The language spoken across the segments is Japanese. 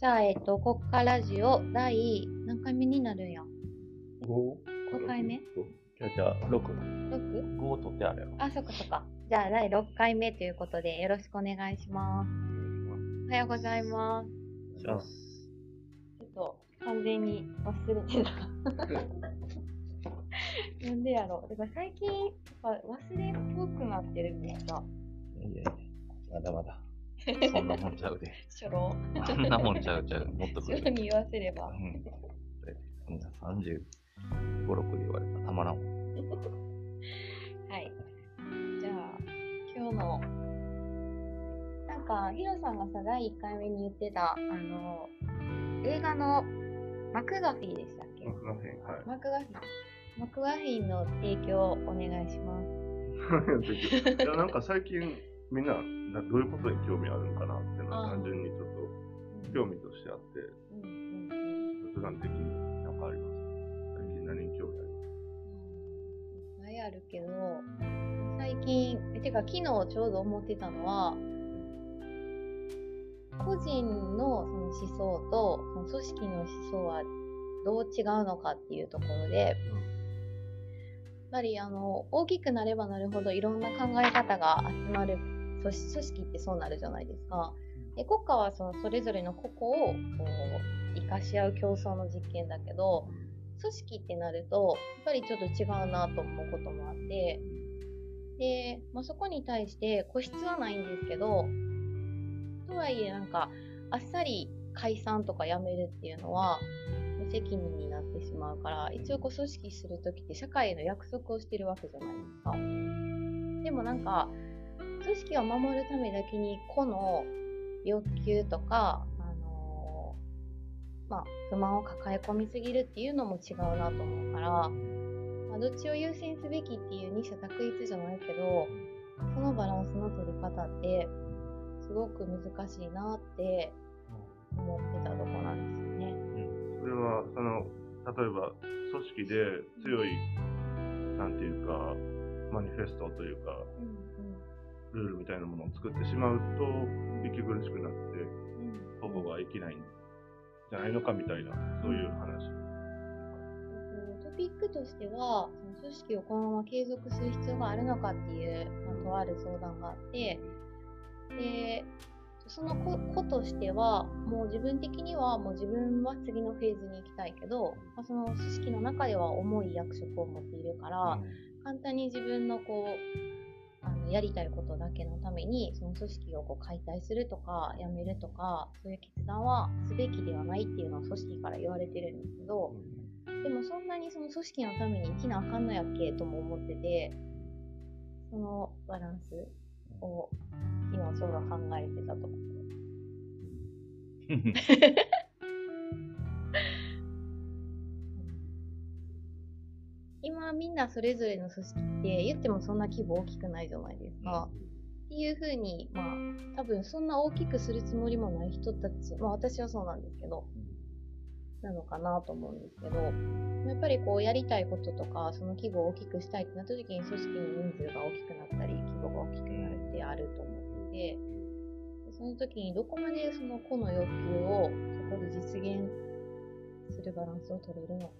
じゃあ、えっと、国家ラジオ第何回目になるんや？5? 5回目？じゃあ、じゃあ6。?6? 5を取ってあれやろ。あ、そっかそっか。じゃあ、第6回目ということで、よろしくお願いします。おはようございます。します。ちょっと、完全に忘れてた。なんでやろう。だから最近、やっぱ忘れっぽくなってるめっちゃ。いやいやいや、まだまだ。そんなもんちゃうで。初老。そんなもんちゃうちゃう。もっとくる。初老に言わせればう。ん。そんな35、6で言われたらたまらんわ。はい。じゃあ、今日の、なんか、ヒロさんがさ、第1回目に言ってた、あの、映画のマクガフィーでしたっけ、マクガフィン、はい。マクガフィー。マクガフィーの提供をお願いします。いや、なんか最近、みんな、などういうことに興味あるのかなっていうのは単純にちょっと興味としてあって、うんうんうん。雑談的になんかあります。最近何に興味あります？いっぱいあるけど、最近、えてか昨日ちょうど思ってたのは、個人のその思想とその組織の思想はどう違うのかっていうところで、やっぱりあの大きくなればなるほどいろんな考え方が集まる組織組織ってそうなるじゃないですか。で国家はそのそれぞれの個々をこう生かし合う競争の実験だけど、組織ってなるとやっぱりちょっと違うなと思うこともあってで、まあ、そこに対して個室はないんですけどとはいえなんかあっさり解散とかやめるっていうのは無責任になってしまうから一応こう組織する時って社会への約束をしてるわけじゃないですか。でもなんか組織を守るためだけに個の欲求とか、あのーまあ、不満を抱え込みすぎるっていうのも違うなと思うから、まあ、どっちを優先すべきっていう二者択一じゃないけどそのバランスの取り方ってすごく難しいなって思ってたとこなんですよね。それは、その、例えば、組織で強い、なんていうか、マニフェストというか、ルールみたいなものを作ってしまうと、息苦しくなって、個々が生きないんじゃないのかみたいな、そういう話。トピックとしては、その組織をこのまま継続する必要があるのかっていう、まあ、とある相談があって、で、その子子としては、もう自分的には、もう自分は次のフェーズに行きたいけど、まあ、その組織の中では重い役職を持っているから、簡単に自分のこうあやりたいことだけのためにその組織をこう解体するとか辞めるとかそういう決断はすべきではないっていうのは組織から言われてるんですけどでもそんなにその組織のために生きなあかんのやっけとも思っててそのバランスを今ちょうど考えてたところ。今みんなそれぞれの組織って言ってもそんな規模大きくないじゃないですか。っていうふうに、まあ、多分そんな大きくするつもりもない人たち、まあ私はそうなんですけど、なのかなと思うんですけど、やっぱりこうやりたいこととか、その規模を大きくしたいってなった時に組織の人数が大きくなったり、規模が大きくなるってあると思ってて、その時にどこまでその個の欲求をそこで実現するバランスを取れるのか。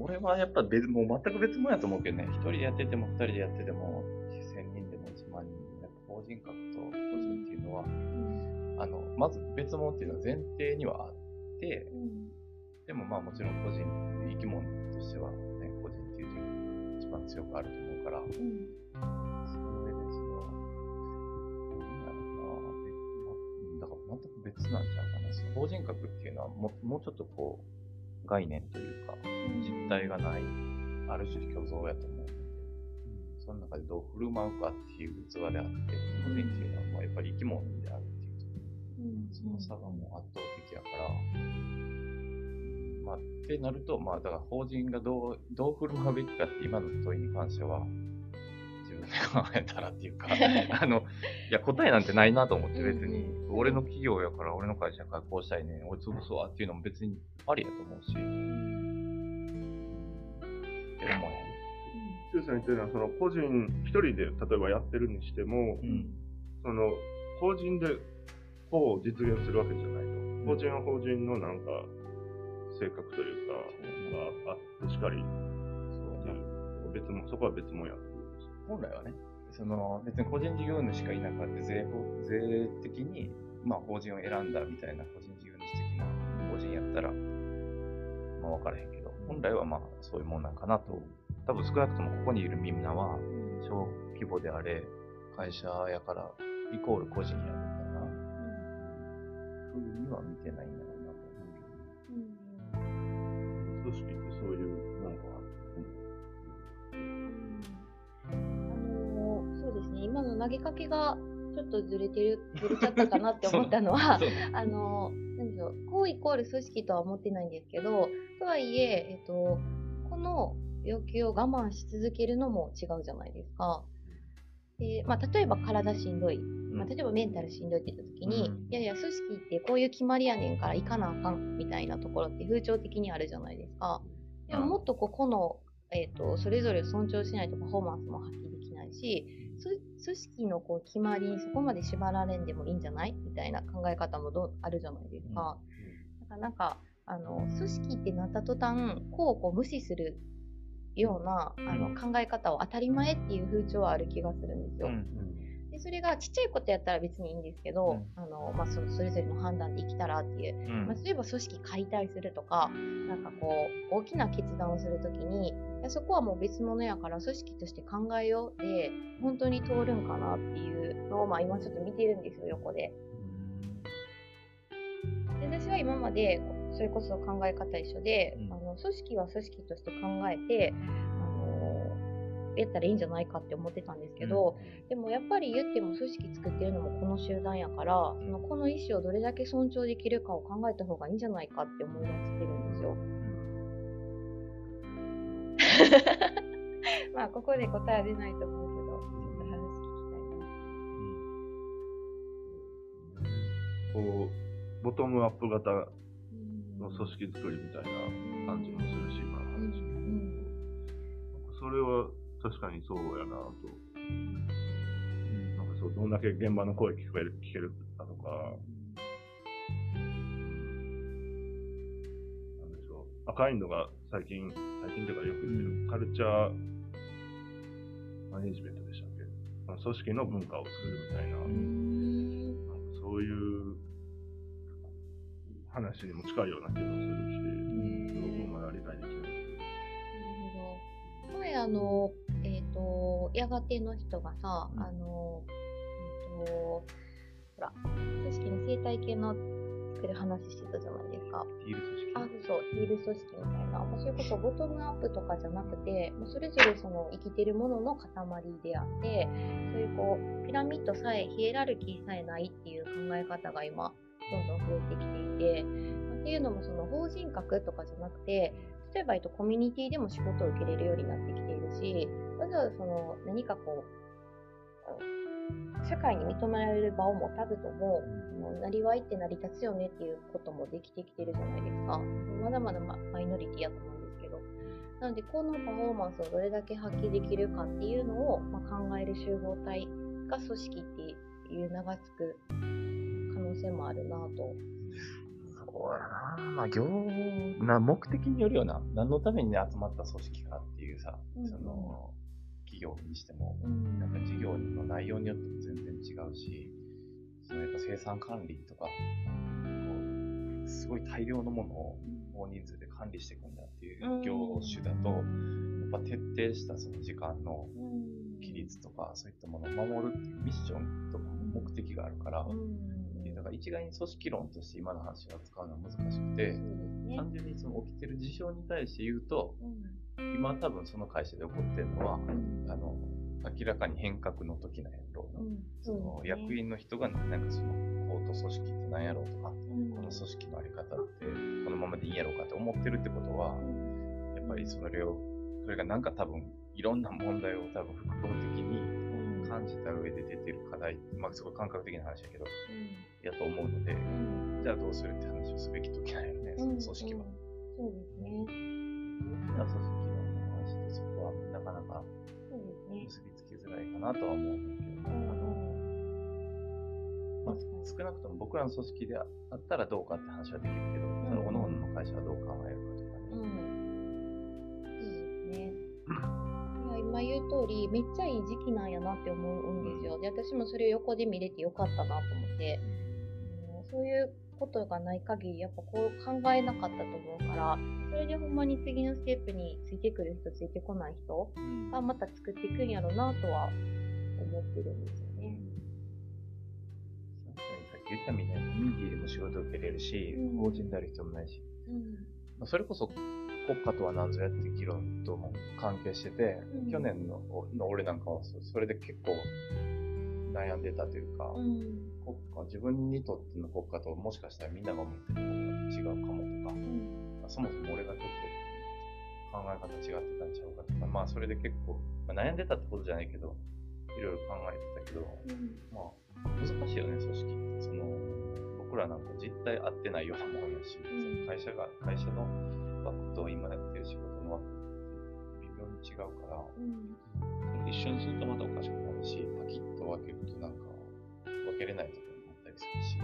俺はやっぱ別、もう全く別物やと思うけどね、一人でやってても二人でやってても、1000人でも1万人でも、やっぱ法人格と個人っていうのは、あの、まず別物っていうのは前提にはあって、うんでもまあもちろん個人、生き物としてはね、個人っていう人が一番強くあると思うから、うんその上でその、なんだろうな、べまだから全く別なんちゃうかな。その法人格っていうのはももうちょっとこう、概念というか、実体がない、ある種虚像やと思うので、その中でどう振る舞うかっていう器であって、個人っていうのはもうやっぱり生き物であるっていう、うん。その差がもう圧倒的やから、まあ、ってなると、まあ、だから法人がどう、どう振る舞うべきかって今の問いに関しては、考えたらっていうか、あの、いや、答えなんてないなと思って別に、俺の企業やから、俺の会社からこうしたいね、俺潰すわっていうのも別にありやと思うし、でもね、周さん言ってるのは、その個人一人で例えばやってるにしても、うん。その、法人でこう実現するわけじゃないと。法人は法人のなんか、性格というか、があってしかり、そう別も、そこは別もんやと本来はね、その別に個人事業主がいなかった税法税的に、まあ、法人を選んだみたいな個人事業主的な法人やったら、まあ、分からへんけど、本来はまあそういうもんなんかなと、多分少なくともここにいるみんなは、小規模であれ、会社やから、イコール個人やみたいな、ふうには見てないんだろうなと思うけど。組織ってそういう今の投げかけがちょっとずれてる、ずれちゃったかなって思ったのは、あのーなんでしょう、こうイコール組織とは思ってないんですけど、とはいえ、えっと、この要求を我慢し続けるのも違うじゃないですか。でまあ、例えば体しんどい、まあ、例えばメンタルしんどいって言った時に、うん。いやいや、組織ってこういう決まりやねんから行かなあかんみたいなところって風潮的にあるじゃないですか。でももっとこう個の、えー、とそれぞれを尊重しないとパフォーマンスも発揮できないし、つ組織のこう決まりにそこまで縛られんでもいいんじゃない？みたいな考え方もどあるじゃないですか。だからなんかあの組織ってなった途端こうをこう無視するようなあの考え方を当たり前っていう風潮はある気がするんですよ。うんでそれがちっちゃいことやったら別にいいんですけど、うん。あのまあ、そのそれぞれの判断で生きたらっていう。うん。まあ、例えば組織解体するとか、なんかこう、大きな決断をするときに、いやそこはもう別物やから組織として考えようで、本当に通るんかなっていうのを、まあ今ちょっと見てるんですよ、横で。で私は今まで、それこそ考え方一緒で、うん。あの組織は組織として考えて、やったらいいんじゃないかって思ってたんですけど、でもやっぱり言っても組織作ってるのもこの集団やから、そのこの意思をどれだけ尊重できるかを考えた方がいいんじゃないかって思い出してるんですよ。まあここで答えは出ないと思うけど、ちょっと話聞きたい。な。こう、ボトムアップ型うん。の組織作りみたいな感じもするし、今のうん話聞いてそれは確かにそうやなと。なんかそう、どんだけ現場の声聞ける聞けるかとか、なんでしょう。赤インドが最近、最近というかよく言ってるカルチャーマネジメントでしたっけ？あの組織の文化を作るみたいな、うん。なんかそういう話にも近いような気もするし、その分まだ理解できてなるほど。前あの、と、やがての人がさ、うんあの、えっ、と、ほら、組織の生態系の作る話してたじゃないですか。ティール組織あ、そうそう、ヒール組織みたいな。まあ、それこそボトムアップとかじゃなくて、まあそれぞれその生きてるものの塊であって、そういうこう、ピラミッドさえ、ヒエラルキーさえないっていう考え方が今、どんどん増えてきていて、まあっていうのもその法人格とかじゃなくて、例えば、えっと、コミュニティでも仕事を受けれるようになってきているし、わざわざその何かこう、社会に認められる場を持たずとも、なりわいって成り立つよねっていうこともできてきてるじゃないですか。まだまだママイノリティやと思うんですけど。なので、このパフォーマンスをどれだけ発揮できるかっていうのを、まあ、考える集合体が組織っていう名がつく可能性もあるなと。そうやな。まあ、業、な、目的によるよな。何のために、ね、集まった組織かっていうさ、うんその、企業にしても、うん。なんか事業の内容によっても全然違うし、そのやっぱ生産管理とか、こうすごい大量のものを大人数で管理していくんだっていう業種だと、やっぱ徹底したその時間の規律とか、そういったものを守るっていうミッションとか目的があるから、だから一概に組織論として今の話を扱うのは難しくて、単純にその起きてる事象に対して言うと、今多分その会社で起こってるのは、あの、明らかに変革の時なんやろうな。その役員の人がなんかそのコート組織って何やろうとか、この組織のあり方ってこのままでいいんやろうかって思ってるってことは、やっぱりそれを、それがなんか多分いろんな問題を多分複合的に感じた上で出てる課題、まあすごい感覚的な話だけど、やと思うので、じゃあどうするって話をすべき時なんやろね、その組織は。そうですね。なかなか。結びつきづらいかなとは思うんだけど、あのまあ、少なくとも僕らの組織であったらどうかって話はできるけど、その各々の会社はどう考えるかとかね。うん。そうですね。今言う通り、めっちゃいい時期なんやなって思うんですよ。で、私もそれを横で見れてよかったなと思って、あのそういうことがない限り、やっぱこう考えなかったと思うから、それでほんまに次のステップについてくる人、ついてこない人うん。がまた作っていくんやろうなとは思ってるんですよね。さっき言ったみたいに、コミュニティでも仕事を受けれるし、うん。法人である必要もないし、うん。まあそれこそ国家とは何ぞやって議論とも関係してて、うん。去年のの俺なんかはそそれで結構悩んでたというか、うん。国家、自分にとっての国家ともしかしたらみんなが思ってる国家と違うかもとか、うん。まあそもそも俺がちょっと考え方違ってたんちゃうかとか、まあそれで結構、まあ、悩んでたってことじゃないけど、いろいろ考えてたけど、うん。まあ難しいよね、組織って。その、僕らなんか実態合ってないようなもんやし、んその会社が、会社の枠と今やってる仕事の枠って微妙に違うから、うん。一緒にするとまたおかしくなるし、パキッと分けるとなんか分けれないところになったりするし、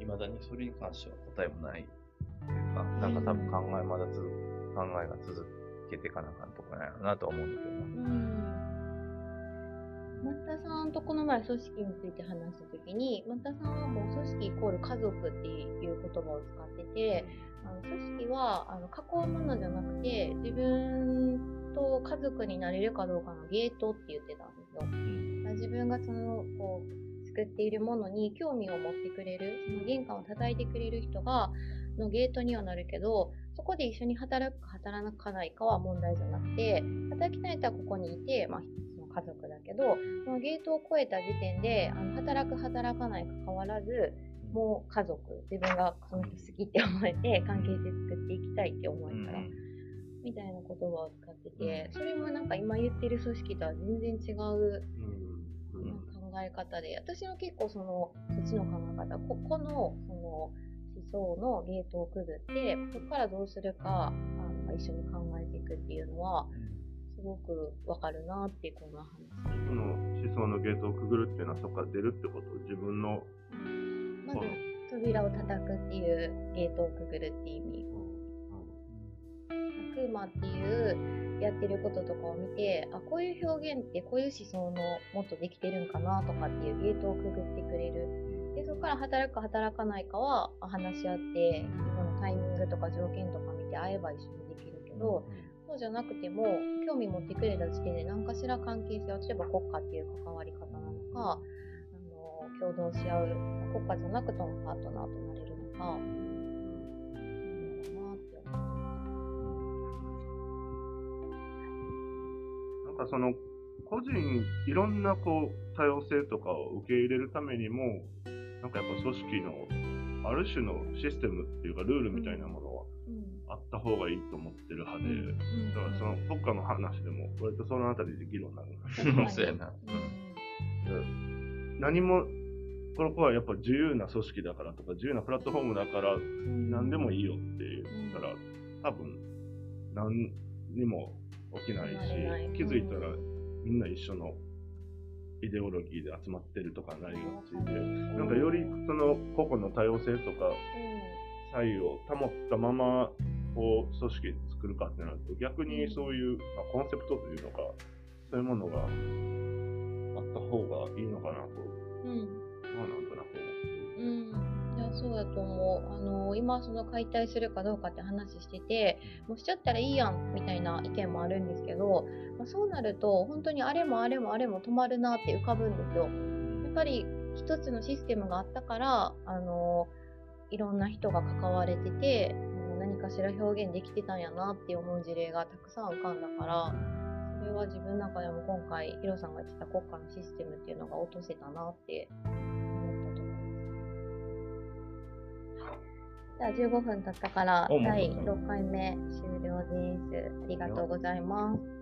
いまだにそれに関しては答えもないというか、なんか多分考えまだ続く、考えが続けていかなあかんとこなんやろなとは思うんだけどな。うん。松田さんとこの前組織について話したときに、松田さんはもう組織イコール家族っていう言葉を使ってて、あの組織はあの囲うものじゃなくて、自分と家族になれるかどうかのゲートって言ってたんですよ。うん。自分がそのこう作っているものに興味を持ってくれるその玄関を叩いてくれる人がのゲートにはなるけどそこで一緒に働くか働かないかは問題じゃなくて働きたい人はここにいて、まあ、その家族だけどそのゲートを越えた時点であの働く働かないかかわらずもう家族自分がその人好きって思えて関係性作っていきたいって思えたら、みたいな言葉を使っててそれもなんか今言ってる組織とは全然違う考え方で、私は結構その、そっちの考え方、ここの、その、思想のゲートをくぐって、そこからどうするか、あの一緒に考えていくっていうのは、すごくわかるなっていう、この話。その思想のゲートをくぐるっていうのはそこから出るってこと？自分のまず、扉を叩くっていうゲートをくぐるっていう意味。クーマっていうやってることとかを見て、あ、こういう表現ってこういう思想のもっとできてるんかなとかっていうゲートをくぐってくれる。で、そこから働くか働かないかはあ話し合って、そのタイミングとか条件とか見て会えば一緒にできるけど、そうじゃなくても、興味持ってくれた時点で何かしら関係性は、例えば国家っていう関わり方なのか、あの、共同し合う、国家じゃなくてもパートナーとなれるのか、かその個人いろんなこう多様性とかを受け入れるためにもなんかやっぱ組織のある種のシステムっていうかルールみたいなものはあった方がいいと思ってる派で、うん。だからその国家の話でも割とそのあたりで議論になるそうやな。何もこの子はやっぱ自由な組織だからとか自由なプラットフォームだからうん。何でもいいよって言ったら多分何にも起きないなれないし気づいたらみんな一緒のイデオロギーで集まってるとかなりがちでなんかよりその個々の多様性とか差異を保ったままこう組織作るかってなると逆にそういう、まあ、コンセプトというのかそういうものがあった方がいいのかなと、うん。うん。まあ、なんとなく思ってうん。や、そうだと思う。あの、今、その解体するかどうかって話してて、もうしちゃったらいいやん、みたいな意見もあるんですけど、まあ、そうなると、本当にあれもあれもあれも止まるなって浮かぶんですよ。やっぱり、一つのシステムがあったから、あの、いろんな人が関われてて、何かしら表現できてたんやなって思う事例がたくさん浮かんだから、それは自分の中でも今回、ヒロさんが言ってた国家のシステムっていうのが落とせたなってじゃあ15分経ったから第6回目終了です。ありがとうございます。